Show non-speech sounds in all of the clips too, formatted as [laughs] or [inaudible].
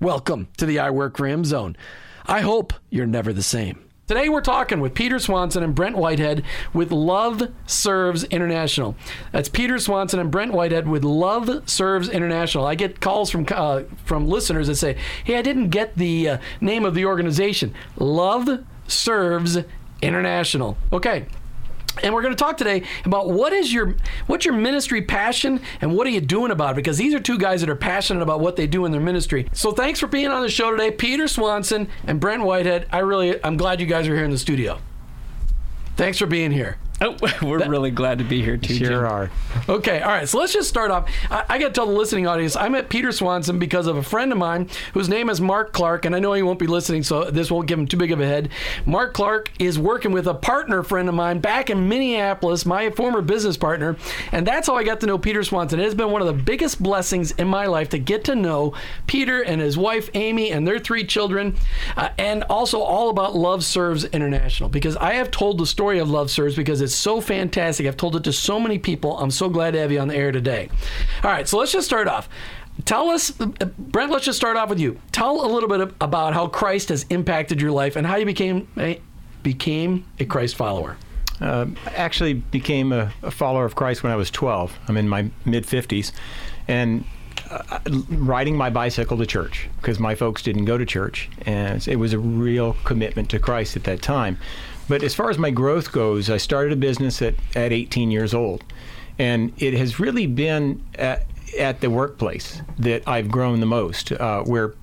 Welcome to the I Work Him zone. I hope you're never the same. Today we're talking with Peter Swanson and Brent Whitehead with Love Serves International. That's Peter Swanson and Brent Whitehead with Love Serves International. I get calls from uh, from listeners that say, "Hey, I didn't get the uh, name of the organization. Love Serves International." Okay, and we're going to talk today about what is your what's your ministry passion and what are you doing about it because these are two guys that are passionate about what they do in their ministry. So thanks for being on the show today, Peter Swanson and Brent Whitehead. I really I'm glad you guys are here in the studio. Thanks for being here. Oh, [laughs] we're really glad to be here too. Jim. are. Okay, all right. So let's just start off. I, I got to tell the listening audience I met Peter Swanson because of a friend of mine whose name is Mark Clark, and I know he won't be listening, so this won't give him too big of a head. Mark Clark is working with a partner friend of mine back in Minneapolis, my former business partner, and that's how I got to know Peter Swanson. It has been one of the biggest blessings in my life to get to know Peter and his wife Amy and their three children, uh, and also all about Love Serves International because I have told the story of Love Serves because it's so fantastic. I've told it to so many people. I'm so glad to have you on the air today. All right, so let's just start off. Tell us, uh, Brent. Let's just start off with you. Tell a little bit about how Christ has impacted your life and how you became a, became a Christ follower. Uh, actually became a, a follower of Christ when I was 12. I'm in my mid 50s, and uh, riding my bicycle to church because my folks didn't go to church, and it was a real commitment to Christ at that time. But as far as my growth goes, I started a business at, at 18 years old, and it has really been at, at the workplace that I've grown the most, uh, where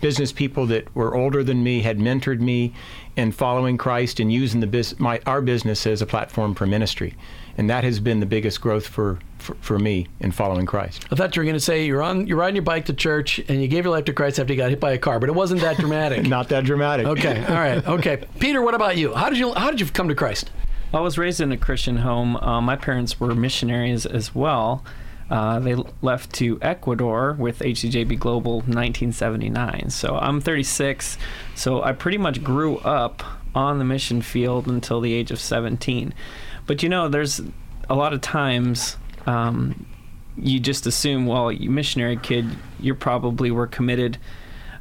business people that were older than me had mentored me in following Christ and using the bus- my our business as a platform for ministry, and that has been the biggest growth for for, for me in following Christ. I thought you were going to say you're on you're riding your bike to church and you gave your life to Christ after you got hit by a car, but it wasn't that dramatic. [laughs] Not that dramatic. okay, all right, okay. Peter, what about you? How did you how did you come to Christ? I was raised in a Christian home. Uh, my parents were missionaries as well. Uh, they left to Ecuador with HCJB Global 1979. So I'm 36. So I pretty much grew up on the mission field until the age of 17. But you know, there's a lot of times um, you just assume, well, you missionary kid, you probably were committed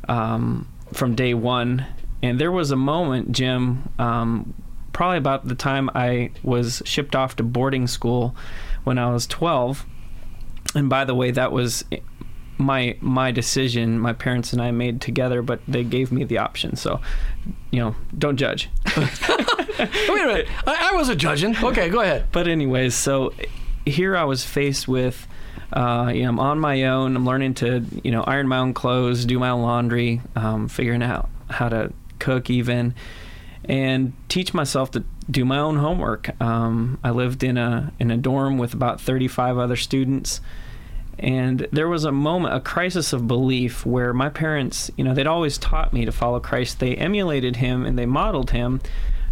um, from day one. And there was a moment, Jim, um, probably about the time I was shipped off to boarding school when I was 12 and by the way, that was my my decision. My parents and I made together, but they gave me the option. So, you know, don't judge. [laughs] [laughs] Wait a minute. I, I wasn't judging. Okay, go ahead. But anyways, so here I was faced with, uh, you know, I'm on my own. I'm learning to, you know, iron my own clothes, do my own laundry, um, figuring out how to cook even, and teach myself to do my own homework. Um, I lived in a in a dorm with about 35 other students. And there was a moment, a crisis of belief where my parents, you know, they'd always taught me to follow Christ. They emulated him and they modeled him.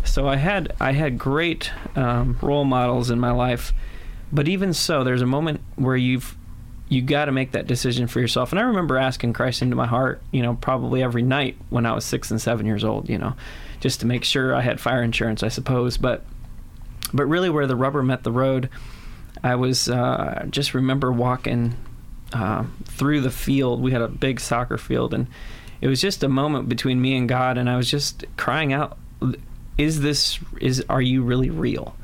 So I had I had great um, role models in my life, but even so, there's a moment where you've you got to make that decision for yourself. And I remember asking Christ into my heart, you know, probably every night when I was six and seven years old, you know, just to make sure I had fire insurance, I suppose. But but really, where the rubber met the road, I was uh, just remember walking uh, through the field. We had a big soccer field, and it was just a moment between me and God, and I was just crying out, "Is this is are you really real?"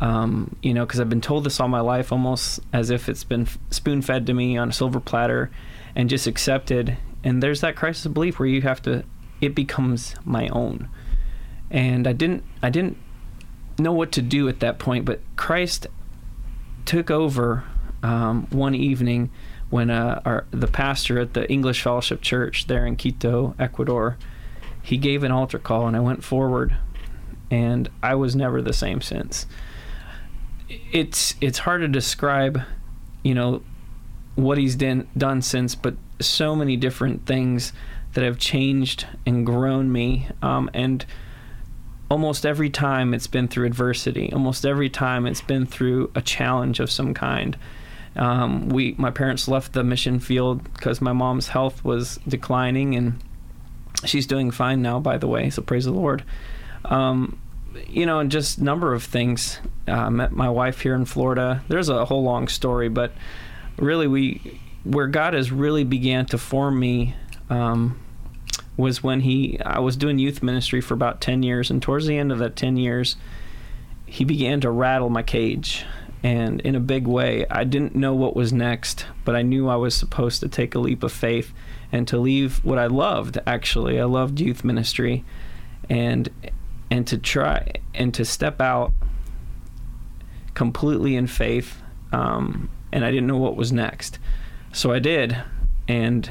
Um, you know, because I've been told this all my life, almost as if it's been spoon fed to me on a silver platter, and just accepted. And there's that crisis of belief where you have to, it becomes my own. And I didn't, I didn't know what to do at that point, but Christ took over um, one evening when uh, our, the pastor at the English Fellowship Church there in Quito, Ecuador, he gave an altar call, and I went forward, and I was never the same since. It's it's hard to describe, you know, what he's done done since, but so many different things that have changed and grown me, um, and almost every time it's been through adversity. Almost every time it's been through a challenge of some kind. Um, we, my parents left the mission field because my mom's health was declining, and she's doing fine now, by the way. So praise the Lord. Um, you know, and just number of things. Uh, met my wife here in Florida. There's a whole long story, but really, we where God has really began to form me. Um, was when he I was doing youth ministry for about 10 years and towards the end of that 10 years he began to rattle my cage. And in a big way I didn't know what was next but I knew I was supposed to take a leap of faith and to leave what I loved actually. I loved youth ministry. And and to try and to step out completely in faith um, and I didn't know what was next. So I did and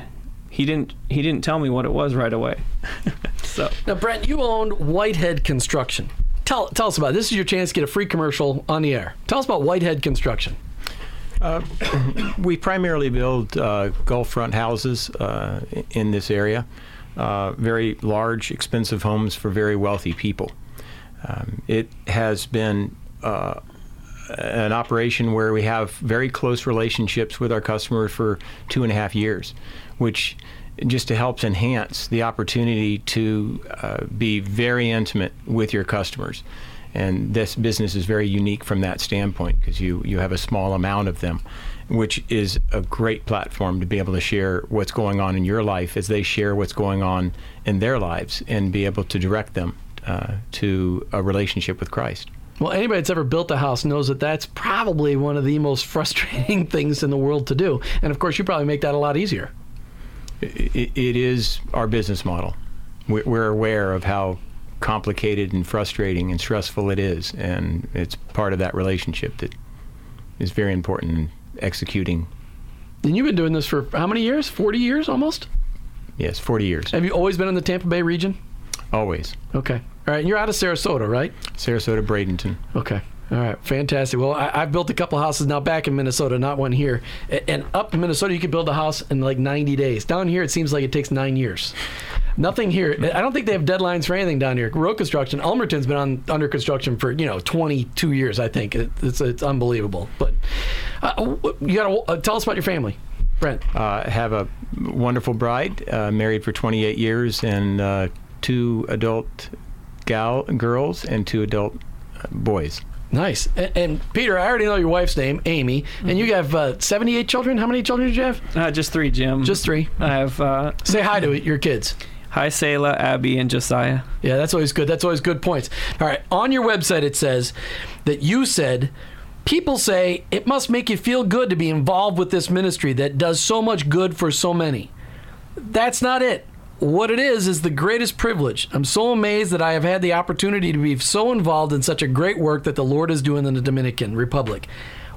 he didn't he didn't tell me what it was right away. [laughs] so Now, Brent, you owned Whitehead Construction. Tell, tell us about it. This is your chance to get a free commercial on the air. Tell us about Whitehead Construction. [coughs] We primarily build uh, Gulf front houses uh, in this area, uh, very large, expensive homes for very wealthy people. Um, it has been uh, an operation where we have very close relationships with our customers for two and a half years, which just helps enhance the opportunity to uh, be very intimate with your customers. And this business is very unique from that standpoint because you, you have a small amount of them, which is a great platform to be able to share what's going on in your life as they share what's going on in their lives and be able to direct them uh, to a relationship with Christ. Well, anybody that's ever built a house knows that that's probably one of the most [laughs] frustrating things in the world to do. And of course, you probably make that a lot easier. it, it is our business model. We're, we're aware of how complicated and frustrating and stressful it is, and it's part of that relationship that is very important in executing. And you've been doing this for how many years? 40 years almost? Yes, 40 years, Have you always been in the Tampa Bay region? Always. Okay. All right. And you're out of Sarasota, right? Sarasota, Bradenton. Okay. All right. Fantastic. Well, I, I've built a couple houses now back in Minnesota, not one here. And up in Minnesota, you could build a house in like 90 days. Down here, it seems like it takes nine years. Nothing here. I don't think they have deadlines for anything down here. Road construction. Ulmerton's been on under construction for you know 22 years. I think it, it's it's unbelievable. But uh, you got to uh, tell us about your family, Brent. Uh, have a wonderful bride, uh, married for 28 years, and uh, two adult gal girls and two adult uh, boys. Nice. And, and Peter, I already know your wife's name, Amy, and you have uh, 78 children. How many children do you have? uh, just three, Jim. Just three. I have uh, Say hi to your kids. hi Selah, Abby, and Josiah. Yeah, that's always good. That's always good points. All right. On your website, it says that you said People say it must make you feel good to be involved with this ministry that does so much good for so many. That's not it. What it is is the greatest privilege. I'm so amazed that I have had the opportunity to be so involved in such a great work that the Lord is doing in the Dominican Republic.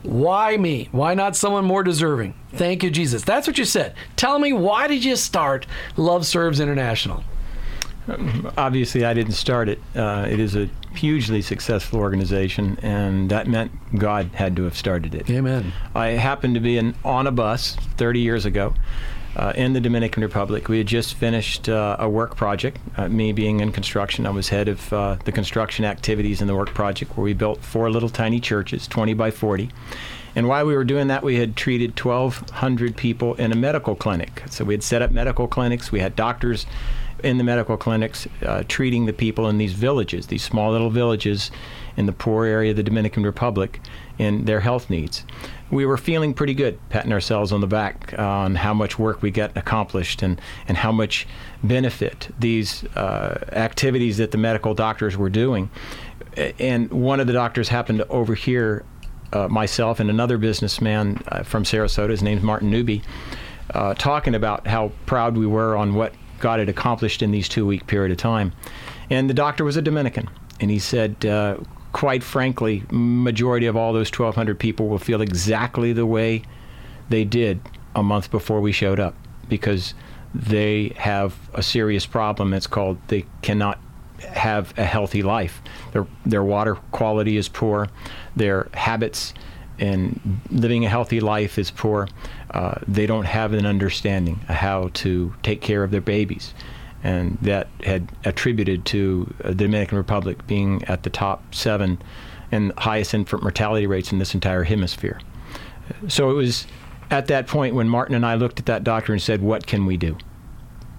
Why me? Why not someone more deserving? Thank you, Jesus. That's what you said. Tell me, why did you start Love Serves International? obviously I didn't start it. Uh, it is a hugely successful organization, and that meant God had to have started it. Amen. I happened to be in, on a bus 30 years ago uh, in the Dominican Republic. We had just finished uh, a work project. Uh, me being in construction, I was head of uh, the construction activities in the work project where we built four little tiny churches, 20 by 40. And while we were doing that, we had treated 1,200 people in a medical clinic. So we had set up medical clinics. We had doctors in the medical clinics uh, treating the people in these villages, these small little villages in the poor area of the Dominican Republic, in their health needs. We were feeling pretty good, patting ourselves on the back on how much work we got accomplished and, and how much benefit these uh, activities that the medical doctors were doing. And one of the doctors happened to overhear uh, myself and another businessman uh, from Sarasota, his name's Martin Newby, uh, talking about how proud we were on what God had accomplished in these two week period of time. And the doctor was a Dominican, and he said, uh, quite frankly, majority of all those 1,200 people will feel exactly the way they did a month before we showed up because they have a serious problem. It's called they cannot have a healthy life. Their their water quality is poor. Their habits and living a healthy life is poor. Uh, they don't have an understanding of how to take care of their babies, and that had attributed to uh, the Dominican Republic being at the top seven and highest infant mortality rates in this entire hemisphere. So it was at that point when Martin and I looked at that doctor and said, "What can we do?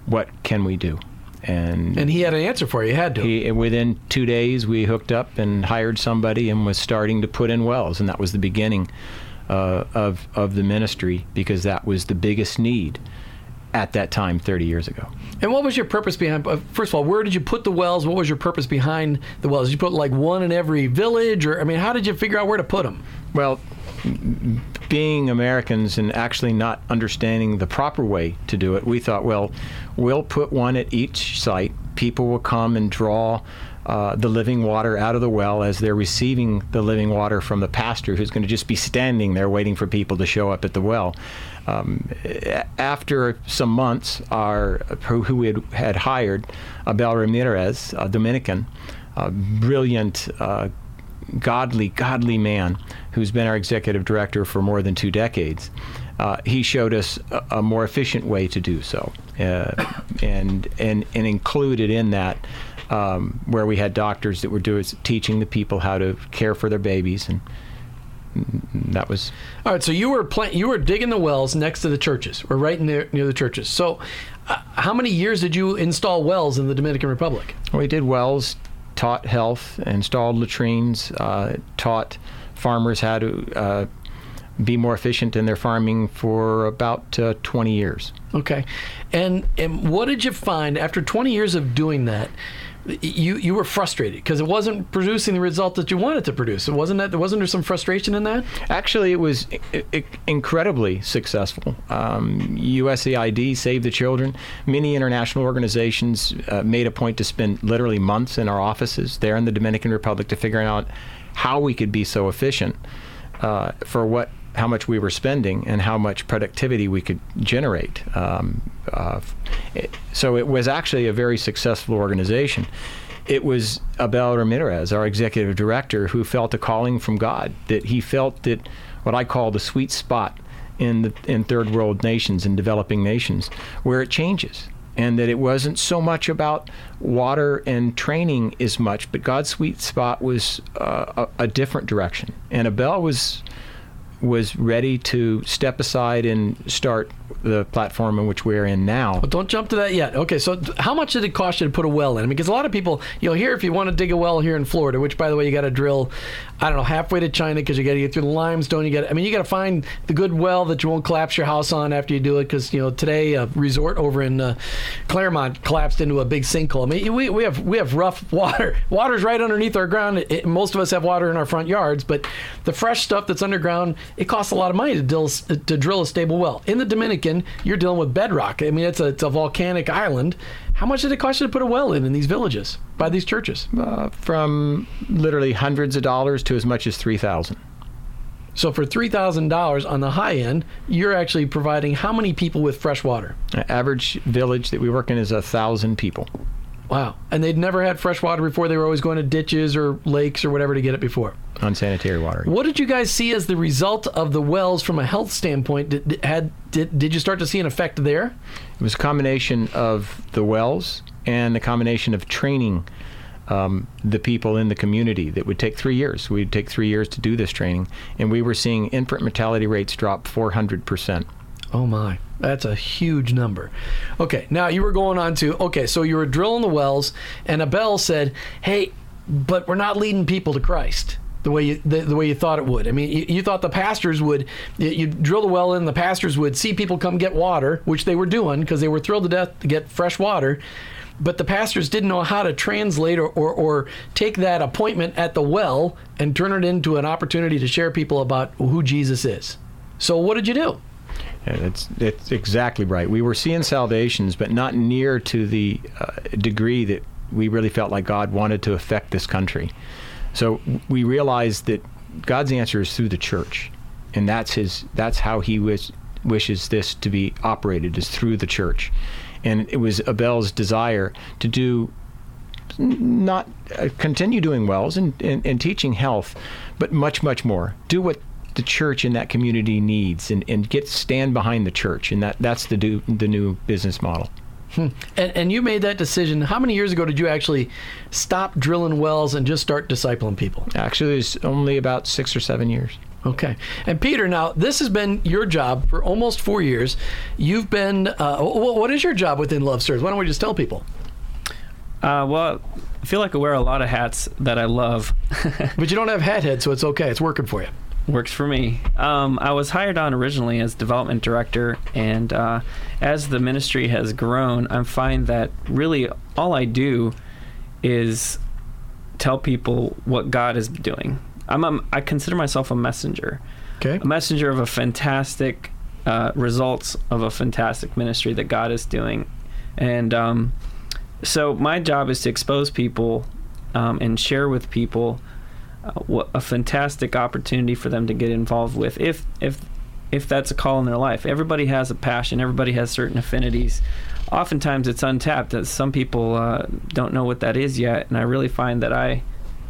What can we do?" And And he had an answer for you. He had to. he, within two days, we hooked up and hired somebody and was starting to put in wells, and that was the beginning uh, of of the ministry because that was the biggest need at that time, 30 years ago. And what was your purpose behind? uh, First of all, where did you put the wells? What was your purpose behind the wells? Did you put like one in every village, or I mean, how did you figure out where to put them? Well, being Americans and actually not understanding the proper way to do it, we thought, well, we'll put one at each site. People will come and draw uh, the living water out of the well as they're receiving the living water from the pastor who's going to just be standing there waiting for people to show up at the well. Um, after some months, our who we had, had hired, Abel Ramirez, a Dominican, a brilliant, uh, godly, godly man who's been our executive director for more than two decades. Uh, he showed us a, a more efficient way to do so, uh, and and and included in that um, where we had doctors that were doing teaching the people how to care for their babies, and that was All right, so you were pla- you were digging the wells next to the churches, or right near near the churches. So, uh, how many years did you install wells in the Dominican Republic? We did wells, taught health, installed latrines, uh, taught farmers how to uh, be more efficient in their farming for about uh, 20 years. Okay, and and what did you find after 20 years of doing that? You you were frustrated because it wasn't producing the result that you wanted to produce. It wasn't that wasn't there some frustration in that? Actually, it was I- I- incredibly successful. Um, USAID, Save the Children, many international organizations uh, made a point to spend literally months in our offices there in the Dominican Republic to figure out how we could be so efficient uh, for what how much we were spending and how much productivity we could generate. Um, uh, it- so it was actually a very successful organization. It was Abel Ramirez, our executive director, who felt a calling from God that he felt that what I call the sweet spot in the in third world nations and developing nations where it changes and that it wasn't so much about water and training as much but God's sweet spot was uh, a, a different direction and Abel was was ready to step aside and start the platform in which we're in now. Don't jump to that yet. Okay, so how much did it cost you to put a well in? Because a lot of people, you'll hear if you want to dig a well here in Florida, which by the way, you got to drill, I don't know, halfway to China because you got to get through the limestone. You got, I mean, you got to find the good well that you won't collapse your house on after you do it. Because you know, today a resort over in uh, Clermont collapsed into a big sinkhole. I mean, we, we have we have rough [laughs] water. Water's right underneath our ground. It, most of us have water in our front yards, but the fresh stuff that's underground, it costs a lot of money to drill to drill a stable well. In the Dominican, you're dealing with bedrock. I mean, it's a it's a volcanic island. How much did it cost you to put a well in in these villages by these churches? Uh, from literally hundreds of dollars to as much as three thousand. So for three thousand dollars on the high end, you're actually providing how many people with fresh water? Average village that we work in is a thousand people. Wow. And they'd never had fresh water before. They were always going to ditches or lakes or whatever to get it before. unsanitary water. What did you guys see as the result of the wells from a health standpoint? Did, had did, did you start to see an effect there? It was a combination of the wells and the combination of training um, the people in the community that would take three years. We'd take three years to do this training, and we were seeing infant mortality rates drop 400%. Oh my, that's a huge number. Okay, now you were going on to okay, so you were drilling the wells, and Abel said, "Hey, but we're not leading people to Christ." The way you the, the way you thought it would. I mean, you, you thought the pastors would you, drill the well in, the pastors would see people come get water, which they were doing because they were thrilled to death to get fresh water. But the pastors didn't know how to translate or, or, or take that appointment at the well and turn it into an opportunity to share people about who Jesus is. So what did you do? It's it's exactly right. We were seeing salvations, but not near to the uh, degree that we really felt like God wanted to affect this country. So we realized that God's answer is through the church, and that's his. That's how He wish, wishes this to be operated is through the church, and it was Abel's desire to do not uh, continue doing wells and, and, and teaching health, but much, much more. Do what the church in that community needs and, and get stand behind the church. And that, that's the, do, the new business model. And, and you made that decision. How many years ago did you actually stop drilling wells and just start discipling people? Actually, it's only about six or seven years. Okay. And Peter, now this has been your job for almost four years. You've been, uh, what is your job within Love Serves? Why don't we just tell people? Uh, well, I feel like I wear a lot of hats that I love. [laughs] But you don't have hat head, so it's okay. It's working for you. Works for me. Um, I was hired on originally as development director, and uh, as the ministry has grown, I find that really all I do is tell people what God is doing. I'm a, I consider myself a messenger, Okay. a messenger of a fantastic uh, results of a fantastic ministry that God is doing, and um, so my job is to expose people um, and share with people a fantastic opportunity for them to get involved with if if if that's a call in their life everybody has a passion everybody has certain affinities oftentimes it's untapped some people uh, don't know what that is yet and i really find that i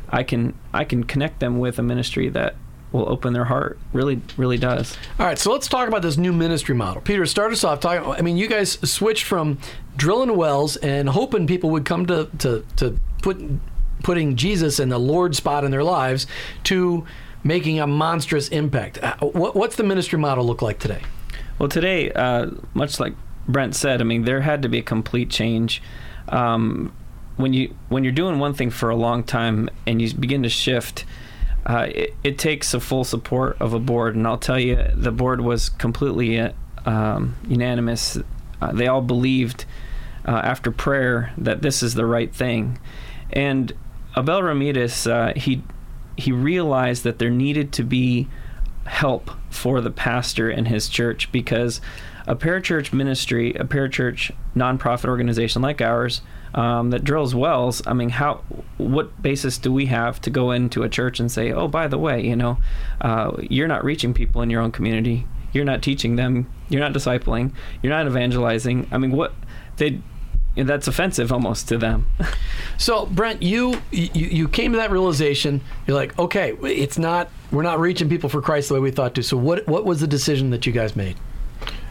i can i can connect them with a ministry that will open their heart really really does All right, so let's talk about this new ministry model. Peter, start us off. Talking. I mean, you guys switched from drilling wells and hoping people would come to to to put putting Jesus in the Lord spot in their lives to making a monstrous impact. Uh, What, what's the ministry model look like today? Well, today, uh, much like Brent said, I mean, there had to be a complete change. Um, when you when you're doing one thing for a long time and you begin to shift, uh, it, it takes a full support of a board. And I'll tell you, the board was completely uh, um, unanimous. Uh, they all believed uh, after prayer that this is the right thing. And Abel Ramirez, uh, he he realized that there needed to be help for the pastor and his church because a parachurch ministry, a parachurch nonprofit organization like ours um, that drills wells. I mean, how? What basis do we have to go into a church and say, "Oh, by the way, you know, uh, you're not reaching people in your own community. You're not teaching them. You're not discipling. You're not evangelizing." I mean, what they that's offensive almost to them. [laughs] So, Brent, you, you you came to that realization. You're like, okay, it's not we're not reaching people for Christ the way we thought to. So, what what was the decision that you guys made?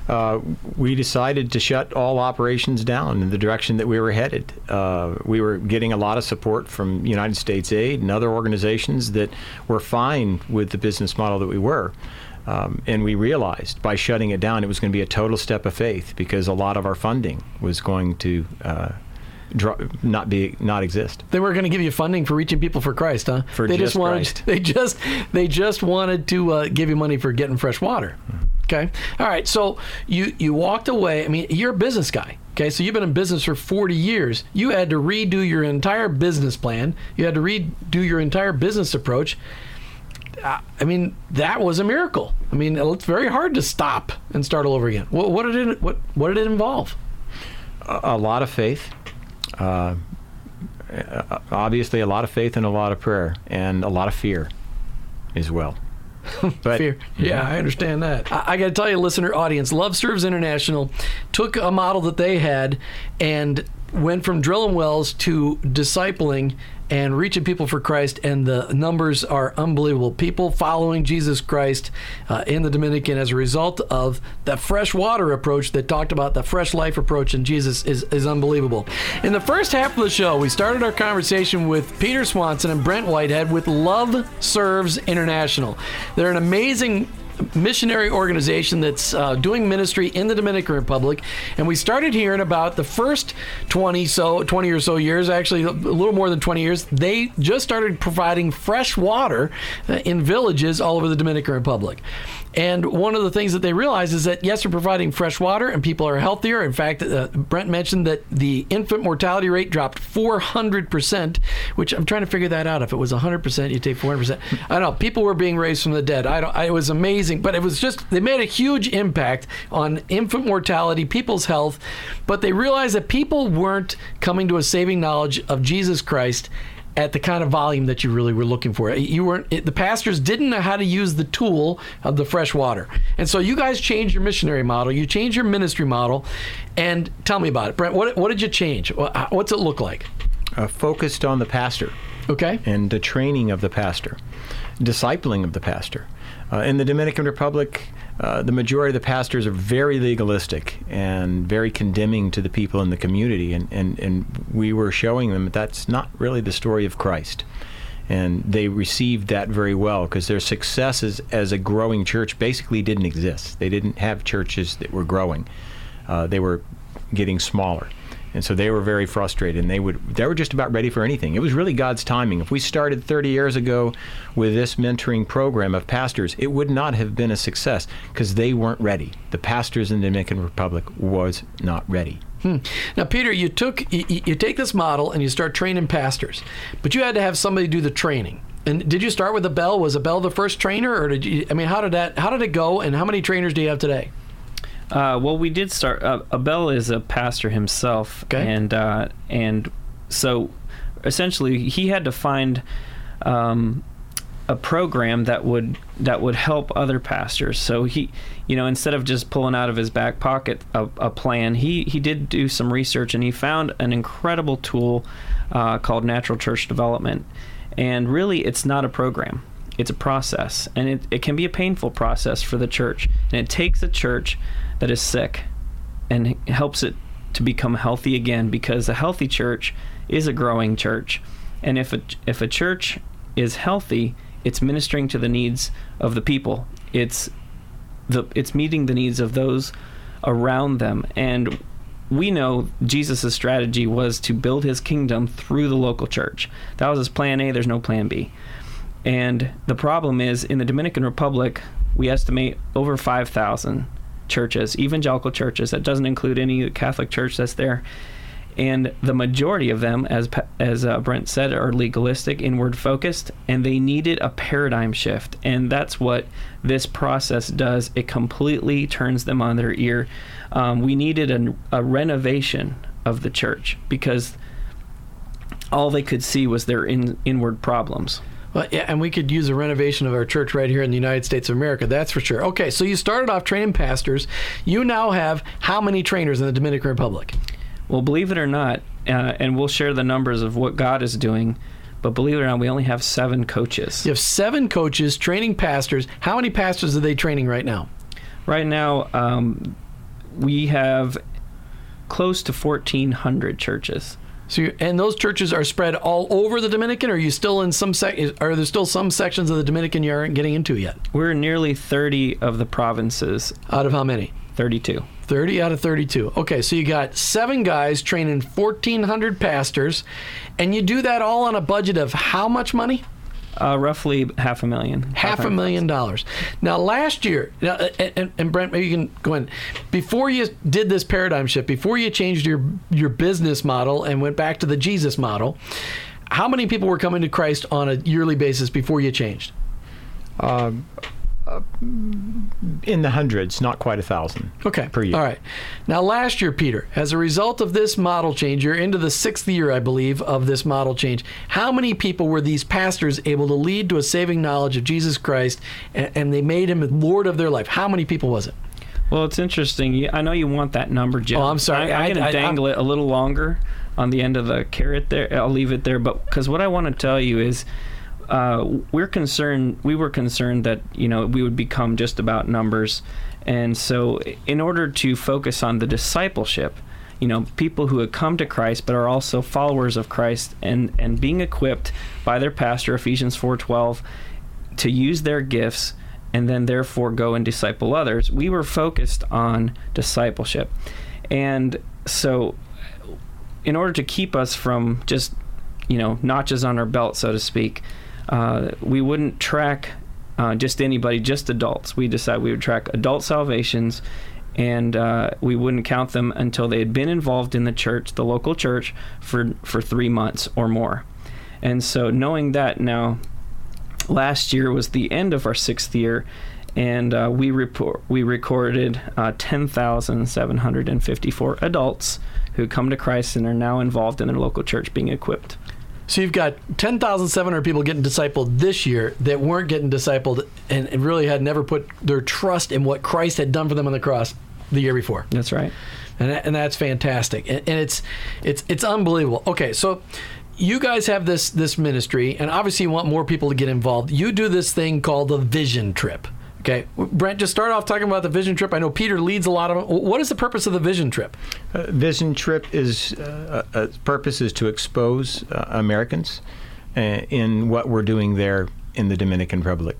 uh, we decided to shut all operations down in the direction that we were headed. Uh, we were getting a lot of support from United States Aid and other organizations that were fine with the business model that we were. Um, and we realized by shutting it down, it was going to be a total step of faith because a lot of our funding was going to uh, dro- not be not exist. They were going to give you funding for reaching people for Christ, huh? For they just wanted. Christ. [laughs] They just they just wanted to uh, give you money for getting fresh water. Okay. All right. So you you walked away. I mean, you're a business guy. Okay. So you've been in business for 40 years. You had to redo your entire business plan. You had to redo your entire business approach. I mean, that was a miracle. I mean, it's very hard to stop and start all over again. What, what did it what what did it involve? A, a lot of faith. Uh, uh, obviously, a lot of faith and a lot of prayer and a lot of fear as well. [laughs] But Fear. Yeah, I understand that. I, I got to tell you, listener audience, Love Serves International took a model that they had and went from drilling wells to discipling and reaching people for Christ, and the numbers are unbelievable. People following Jesus Christ uh, in the Dominican as a result of the fresh water approach that talked about the fresh life approach, and Jesus is, is unbelievable. In the first half of the show, we started our conversation with Peter Swanson and Brent Whitehead with Love Serves International. They're an amazing missionary organization that's uh, doing ministry in the Dominican Republic, and we started hearing about the first 20 so 20 or so years, actually a little more than 20 years. They just started providing fresh water uh, in villages all over the Dominican Republic. And one of the things that they realized is that yes, they're providing fresh water and people are healthier. In fact, uh, Brent mentioned that the infant mortality rate dropped 400%, which I'm trying to figure that out. If it was 100%, you take 400%. I don't know. People were being raised from the dead. I don't. I, it was amazing, but it was just they made a huge impact on infant mortality, people's health, but they realized that people weren't coming to a saving knowledge of Jesus Christ at the kind of volume that you really were looking for. You weren't the pastors didn't know how to use the tool of the fresh water. And so you guys changed your missionary model, you changed your ministry model. And tell me about it. Brent, what what did you change? What's it look like? uh, focused on the pastor. Okay? and the training of the pastor, discipling of the pastor. Uh, in the Dominican Republic, uh, the majority of the pastors are very legalistic and very condemning to the people in the community, and, and, and we were showing them that that's not really the story of Christ. And they received that very well because their success as, as a growing church basically didn't exist. They didn't have churches that were growing, uh, they were getting smaller and so they were very frustrated and they would they were just about ready for anything it was really god's timing if we started 30 years ago with this mentoring program of pastors it would not have been a success because they weren't ready the pastors in the dominican republic was not ready hmm. Now, Peter, you took you, you take this model and you start training pastors, but you had to have somebody do the training. And did you start with Abel? Was Abel the first trainer, or did you? I mean, how did that? How did it go? And how many trainers do you have today? Uh, well, we did start. Uh, Abel is a pastor himself, Okay. and uh, and so essentially he had to find um, a program that would that would help other pastors. So he, you know, instead of just pulling out of his back pocket a, a plan, he he did do some research and he found an incredible tool uh, called Natural Church Development. And really, it's not a program. It's a process, and it, it can be a painful process for the church. And it takes a church that is sick and helps it to become healthy again because a healthy church is a growing church. And if a, if a church is healthy, it's ministering to the needs of the people. It's the it's meeting the needs of those around them. And we know Jesus' strategy was to build his kingdom through the local church. That was his plan A, there's no plan B. And the problem is in the Dominican Republic, we estimate over 5,000 churches, evangelical churches. That doesn't include any Catholic church that's there. And the majority of them, as as uh, Brent said, are legalistic, inward focused, and they needed a paradigm shift. And that's what this process does. It completely turns them on their ear. Um, we needed a, a renovation of the church because all they could see was their in, inward problems. Well, yeah, and we could use a renovation of our church right here in the United States of America. That's for sure. Okay, so you started off training pastors. You now have how many trainers in the Dominican Republic? Well, believe it or not, uh, and we'll share the numbers of what God is doing, but believe it or not, we only have seven coaches. You have seven coaches training pastors. How many pastors are they training right now? Right now, um, we have close to 1,400 churches So, you and those churches are spread all over the Dominican, or are you still in some sec? Are there still some sections of the Dominican you aren't getting into yet? We're in nearly 30 of the provinces, Out of how many? 32. 30 out of 32. Okay, so you got seven guys training 1,400 pastors, and you do that all on a budget of how much money? Uh, roughly half a million. Half a million dollars. Now, last year, now, and, and, and Brent, maybe you can go in. Before you did this paradigm shift, before you changed your your business model and went back to the Jesus model, how many people were coming to Christ on a yearly basis before you changed? Uh, in the hundreds, not quite a thousand. Okay. Per year. All right. Now, last year, Peter, as a result of this model change, you're into the sixth year, I believe, of this model change. How many people were these pastors able to lead to a saving knowledge of Jesus Christ and, and they made him Lord of their life? How many people was it? Well, it's interesting. I know you want that number, Jim. Oh, I'm sorry. I, I- am going to dangle it a little longer on the end of the carrot there. I'll leave it there, but because what I want to tell you is. Uh, we're concerned. We were concerned that you know we would become just about numbers, and so in order to focus on the discipleship, you know, people who have come to Christ but are also followers of Christ, and and being equipped by their pastor, Ephesians four twelve, to use their gifts and then therefore go and disciple others. We were focused on discipleship. And so in order to keep us from just, you know, notches on our belt, so to speak, uh, we wouldn't track uh, just anybody, just adults. We decided we would track adult salvations and uh, we wouldn't count them until they had been involved in the church, the local church, for, for three months or more. And so knowing that now, last year was the end of our sixth year, and uh, we report we recorded uh, 10,754 adults who come to Christ and are now involved in their local church being equipped. So you've got 10,700 people getting discipled this year that weren't getting discipled and, and really had never put their trust in what Christ had done for them on the cross the year before. That's right. and, that- and that's fantastic and, and it's it's it's unbelievable okay so you guys have this this ministry and obviously you want more people to get involved you do this thing called the vision trip okay. Brent just start off talking about the vision trip. I know peter leads a lot of them what is the purpose of the vision trip? Uh, Vision Trip is uh, uh, purpose is to expose uh, Americans uh, in what we're doing there in the Dominican Republic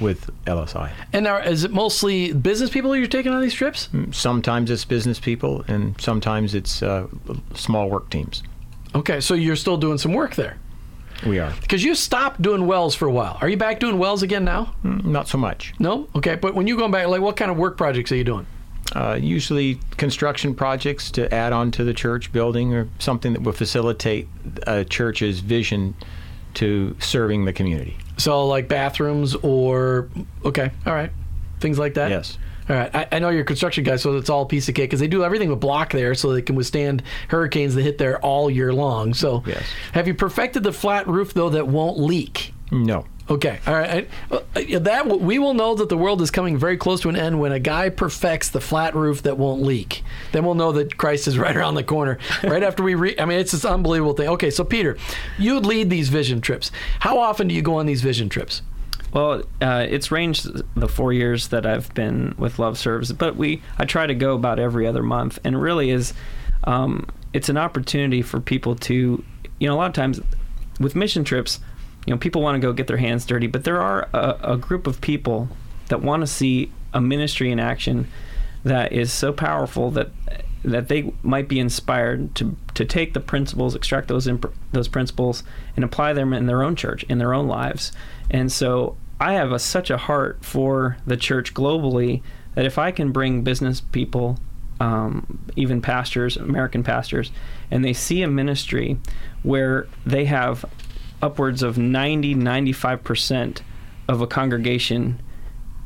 with LSI. and now is it mostly business people you're taking on these trips? Sometimes it's business people, and sometimes it's uh, small work teams. okay so you're still doing some work there We are because you stopped doing wells for a while are you back doing wells again now Mm, not so much. no okay but when you go back like what kind of work projects are you doing Uh, usually construction projects to add on to the church building or something that will facilitate a church's vision to serving the community. So like bathrooms or okay, all right, things like that. Yes. All right. I, I know you're a construction guy, so it's all a piece of cake because they do everything with block there, so they can withstand hurricanes that hit there all year long. So, Yes. have you perfected the flat roof though that won't leak? No. Okay, all right. I- uh, That we will know that the world is coming very close to an end when a guy perfects the flat roof that won't leak. Then we'll know that Christ is [laughs] right around the corner. Right after we re- I mean, it's this unbelievable thing. Okay, so Peter, you lead these vision trips. How often do you go on these vision trips? Well, uh, it's ranged the four years that I've been with Love Serves, but we I try to go about every other month, and really is um, it's an opportunity for people to you know a lot of times with mission trips, you know people want to go get their hands dirty, but there are a, a group of people that want to see a ministry in action that is so powerful that that they might be inspired to to take the principles, extract those imp- those principles, and apply them in their own church, in their own lives. And so, I have a, such a heart for the church globally that if I can bring business people, um, even pastors, American pastors, and they see a ministry where they have upwards of 90, 95 percent of a congregation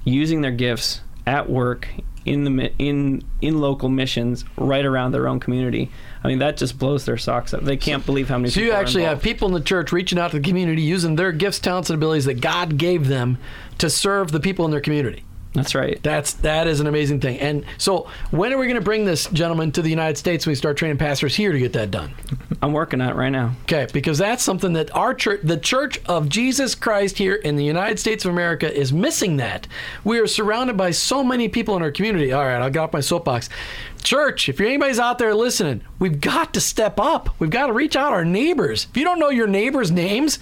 using their gifts at work in the in in local missions right around their own community. I mean that just blows their socks up. They can't believe how many. So you actually have people in the church reaching out to the community using their gifts, talents, and abilities that God gave them to serve the people in their community. That's right. That's that is an amazing thing. And so, when are we going to bring this gentleman to the United States? when We start training pastors here to get that done. I'm working on it right now. Okay, because that's something that our church, the Church of Jesus Christ here in the United States of America, is missing. That we are surrounded by so many people in our community. All right, I'll get off my soapbox. Church, if anybody's out there listening, we've got to step up. We've got to reach out our neighbors. If you don't know your neighbors' names,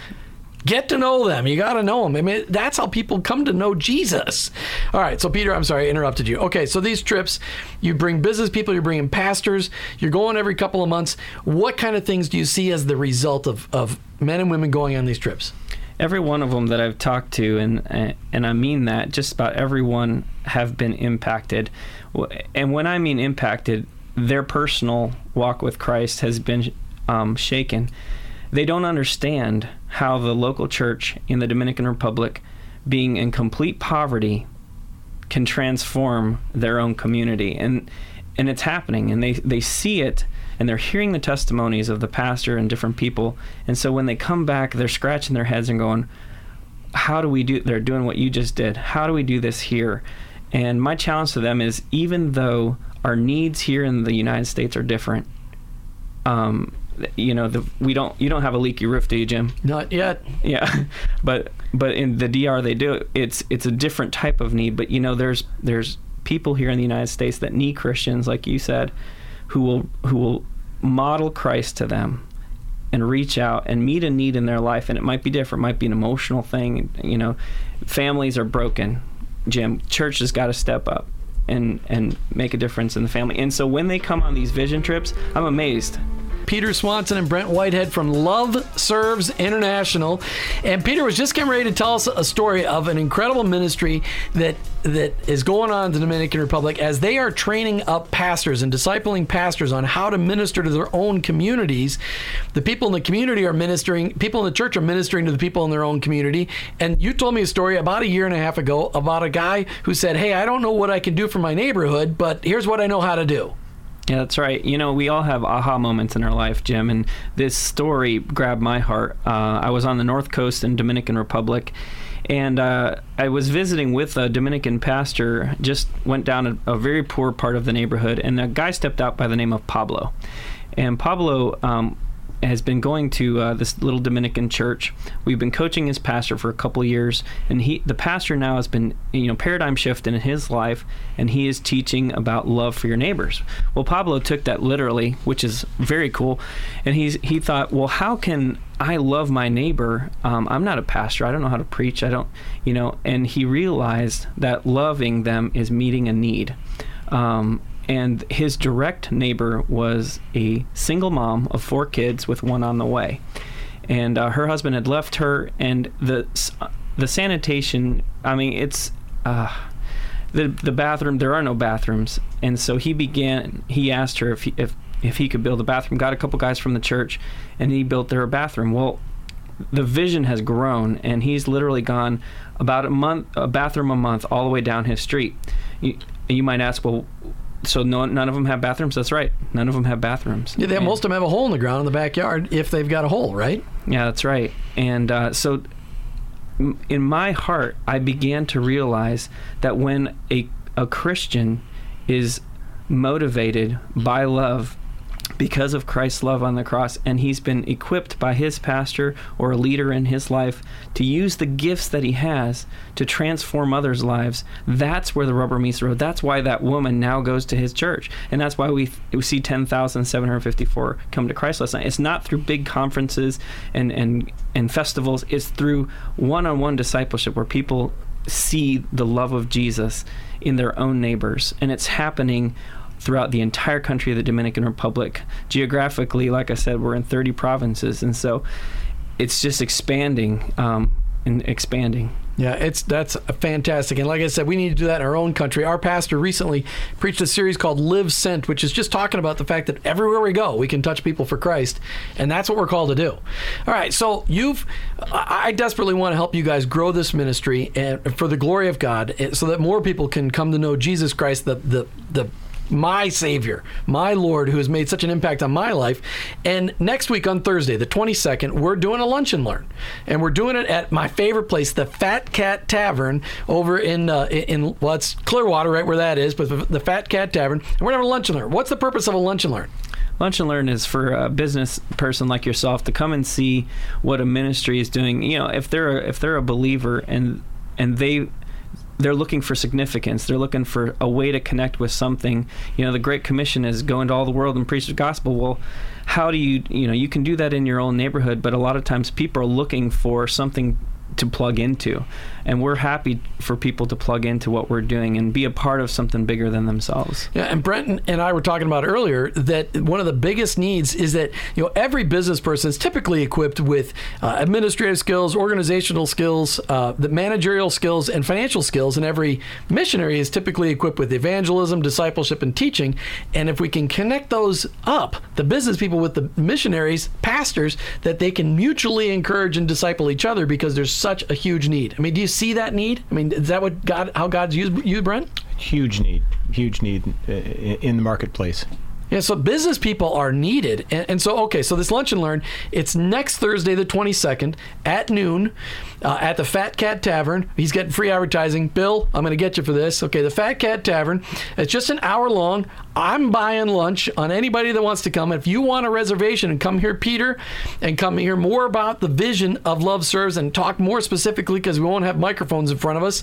Get to know them. You got to know them. I mean, that's how people come to know Jesus. All right. So, Peter, I'm sorry, I interrupted you. Okay. So, these trips, you bring business people, you're bringing pastors, you're going every couple of months. What kind of things do you see as the result of, of men and women going on these trips? Every one of them that I've talked to, and and I mean that, just about everyone have been impacted. And when I mean impacted, their personal walk with Christ has been um, shaken. They don't understand how the local church in the Dominican Republic, being in complete poverty, can transform their own community. And and it's happening and they, they see it and they're hearing the testimonies of the pastor and different people. And so when they come back, they're scratching their heads and going, How do we do they're doing what you just did? How do we do this here? And my challenge to them is even though our needs here in the United States are different, um, you know, the, we don't. You don't have a leaky roof, do you, Jim? Not yet. Yeah, [laughs] but but in the DR they do. It's it's a different type of need. But you know, there's there's people here in the United States that need Christians, like you said, who will who will model Christ to them and reach out and meet a need in their life. And it might be different. It might be an emotional thing. You know, families are broken. Jim, church has got to step up and and make a difference in the family. And so when they come on these vision trips, I'm amazed. Peter Swanson and Brent Whitehead from Love Serves International. And Peter was just getting ready to tell us a story of an incredible ministry that that is going on in the Dominican Republic as they are training up pastors and discipling pastors on how to minister to their own communities. The people in the community are ministering, people in the church are ministering to the people in their own community. And you told me a story about a year and a half ago about a guy who said, Hey, I don't know what I can do for my neighborhood, but here's what I know how to do. Yeah, that's right. You know, we all have aha moments in our life, Jim, and this story grabbed my heart. Uh, I was on the North Coast in Dominican Republic, and uh, I was visiting with a Dominican pastor. Just went down a, a, very poor part of the neighborhood, and a guy stepped out by the name of Pablo, and Pablo. Um, has been going to uh, this little Dominican church. We've been coaching his pastor for a couple years, and he, the pastor now has been, you know, paradigm shift in his life, and he is teaching about love for your neighbors. Well, Pablo took that literally, which is very cool, and he's he thought, well, how can I love my neighbor? Um, I'm not a pastor. I don't know how to preach. I don't, you know, and he realized that loving them is meeting a need. Um, and his direct neighbor was a single mom of four kids with one on the way. And uh, her husband had left her and the the sanitation i mean it's uh, the the bathroom there are no bathrooms. And so he began he asked her if he, if if he could build a bathroom got a couple guys from the church and he built their bathroom. Well the vision has grown and he's literally gone about a month a bathroom a month all the way down his street. You, you might ask well so no, none of them have bathrooms. That's right. None of them have bathrooms. Yeah, they, And- most of them have a hole in the ground in the backyard if they've got a hole, right? Yeah, that's right. And uh, so, in my heart, I began to realize that when a a Christian is motivated by love because of Christ's love on the cross, and he's been equipped by his pastor or a leader in his life to use the gifts that he has to transform others' lives, that's where the rubber meets the road. That's why that woman now goes to his church. And that's why we, we see 10,754 come to Christ last night. It's not through big conferences and, and, and festivals, it's through one on one discipleship where people see the love of Jesus in their own neighbors. And it's happening throughout the entire country of the Dominican Republic. Geographically, like I said, we're in 30 provinces, and so it's just expanding um, and expanding. Yeah, it's that's fantastic. And like I said, we need to do that in our own country. Our pastor recently preached a series called Live Sent, which is just talking about the fact that everywhere we go, we can touch people for Christ, and that's what we're called to do. All right, so you've I desperately want to help you guys grow this ministry and for the glory of God, eh, so that more people can come to know Jesus Christ, the the the my Savior, my Lord, who has made such an impact on my life. And next week on Thursday, the 22nd, we're doing a lunch and learn, and we're doing it at my favorite place, the Fat Cat Tavern, over in uh, in well, it's Clearwater, right where that is, but the, Fat Cat Tavern. And we're have a lunch and learn. What's the purpose of a lunch and learn? Lunch and Learn is for a business person like yourself to come and see what a ministry is doing. You know, if they're a, if they're a believer and and they they're looking for significance. They're looking for a way to connect with something. You know, the Great Commission is go into all the world and preach the gospel. Well, how do you you know you can do that in your own neighborhood, but a lot of times people are looking for something to plug into and we're happy for people to plug into what we're doing and be a part of something bigger than themselves Yeah, and Brent and I were talking about earlier that one of the biggest needs is that you know every business person is typically equipped with uh, administrative skills, organizational skills, uh, the managerial skills, and financial skills, and every missionary is typically equipped with evangelism, discipleship, and teaching. And if we can connect those up, the business people with the missionaries, pastors, that they can mutually encourage and disciple each other because there's such a huge need. I mean, do you see that need? I mean, is that what God, how God's used you, Brent? Huge need, huge need uh, in in the marketplace. Yeah, so business people are needed. And, and so, okay, so this Lunch and Learn, it's next Thursday, the 22nd at noon uh, at the Fat Cat Tavern. He's getting free advertising. Bill, I'm going to get you for this. Okay, the Fat Cat Tavern. It's just an hour long. I'm buying lunch on anybody that wants to come. If you want a reservation and come here, Peter, and come hear more about the vision of Love Serves and talk more specifically because we won't have microphones in front of us.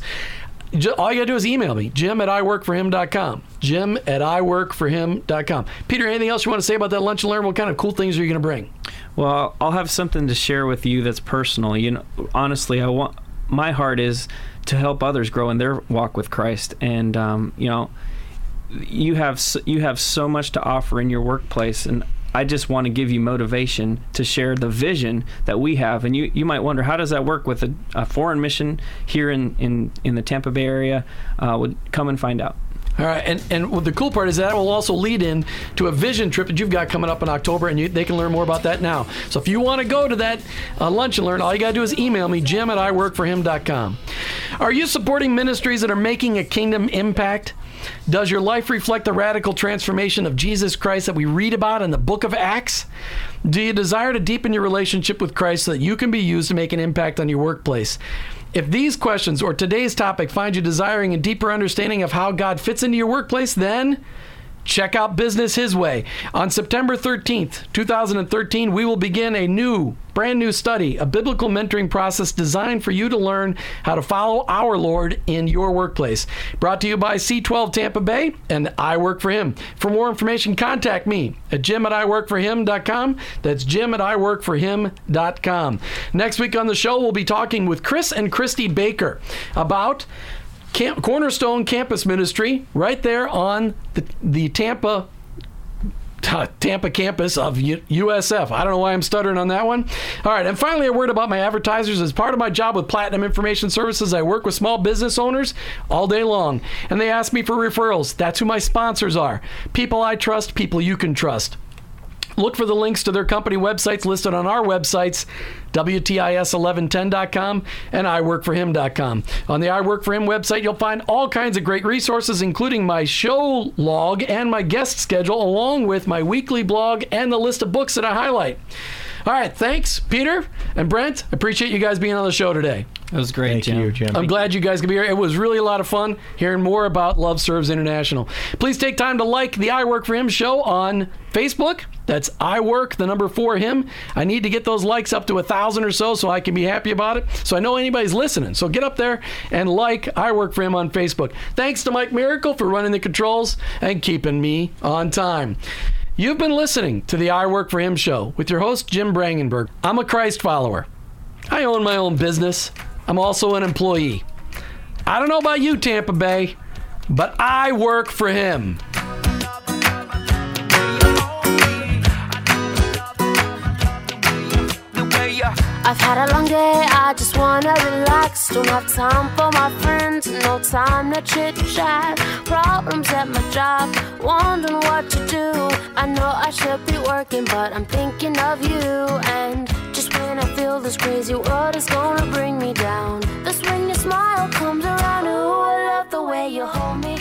All you gotta do is email me, jim at iworkforhim.com. Jim at iworkforhim.com. Peter, anything else you want to say about that lunch and learn? What kind of cool things are you gonna bring? Well, I'll have something to share with you that's personal. You know, honestly, I want my heart is to help others grow in their walk with Christ, and um, you know, you have s- you have so much to offer in your workplace, and I just want to give you motivation to share the vision that we have. And you, you might wonder how does that work with a, a foreign mission here in, in, in the Tampa Bay area? Uh, would come and find out. All right, and and the cool part is that will also lead in to a vision trip that you've got coming up in October, and you, they can learn more about that now. So if you want to go to that uh, lunch and learn, all you got to do is email me, Jim at iworkforhim.com. Are you supporting ministries that are making a kingdom impact? Does your life reflect the radical transformation of Jesus Christ that we read about in the book of Acts? Do you desire to deepen your relationship with Christ so that you can be used to make an impact on your workplace? If these questions or today's topic find you desiring a deeper understanding of how God fits into your workplace, then check out Business His Way. On September 13th, 2013, we will begin a new, brand new study, a biblical mentoring process designed for you to learn how to follow our Lord in your workplace. Brought to you by C12 Tampa Bay and I Work for Him. For more information, contact me at jim at iworkforhim.com. That's jim at iworkforhim.com. Next week on the show, we'll be talking with Chris and Christy Baker about Camp, Cornerstone Campus Ministry right there on the, the Tampa uh, Tampa campus of USF. I don't know why I'm stuttering on that one. All right, and finally, a word about my advertisers. As part of my job with Platinum Information Services, I work with small business owners all day long, and they ask me for referrals. That's who my sponsors are people I trust, people you can trust. Look for the links to their company websites listed on our websites, WTIS1110.com and iWorkForHim.com. On the iWorkForHim website, you'll find all kinds of great resources, including my show log and my guest schedule, along with my weekly blog and the list of books that I highlight. All right, thanks, Peter and Brent. I appreciate you guys being on the show today. It was great, Thank Jim. you, Jim. I'm glad you guys could be here. It was really a lot of fun hearing more about Love Serves International. Please take time to like the I Work for Him show on Facebook. That's I Work, the number for him. I need to get those likes up to a thousand or so so I can be happy about it. So I know anybody's listening. So get up there and like I Work for Him on Facebook. Thanks to Mike Miracle for running the controls and keeping me on time. You've been listening to the I Work for Him show with your host, Jim Brangenberg. I'm a Christ follower. I own my own business. I'm also an employee. I don't know about you, Tampa Bay, but I work for him. I've had a long day, I just wanna relax. Don't have time for my friends, no time to chit chat. Problems at my job, wondering what to do. I know I should be working, but I'm thinking of you. And when I feel this crazy world is gonna bring me down, that's when your smile comes around. Ooh, I love the way you hold me.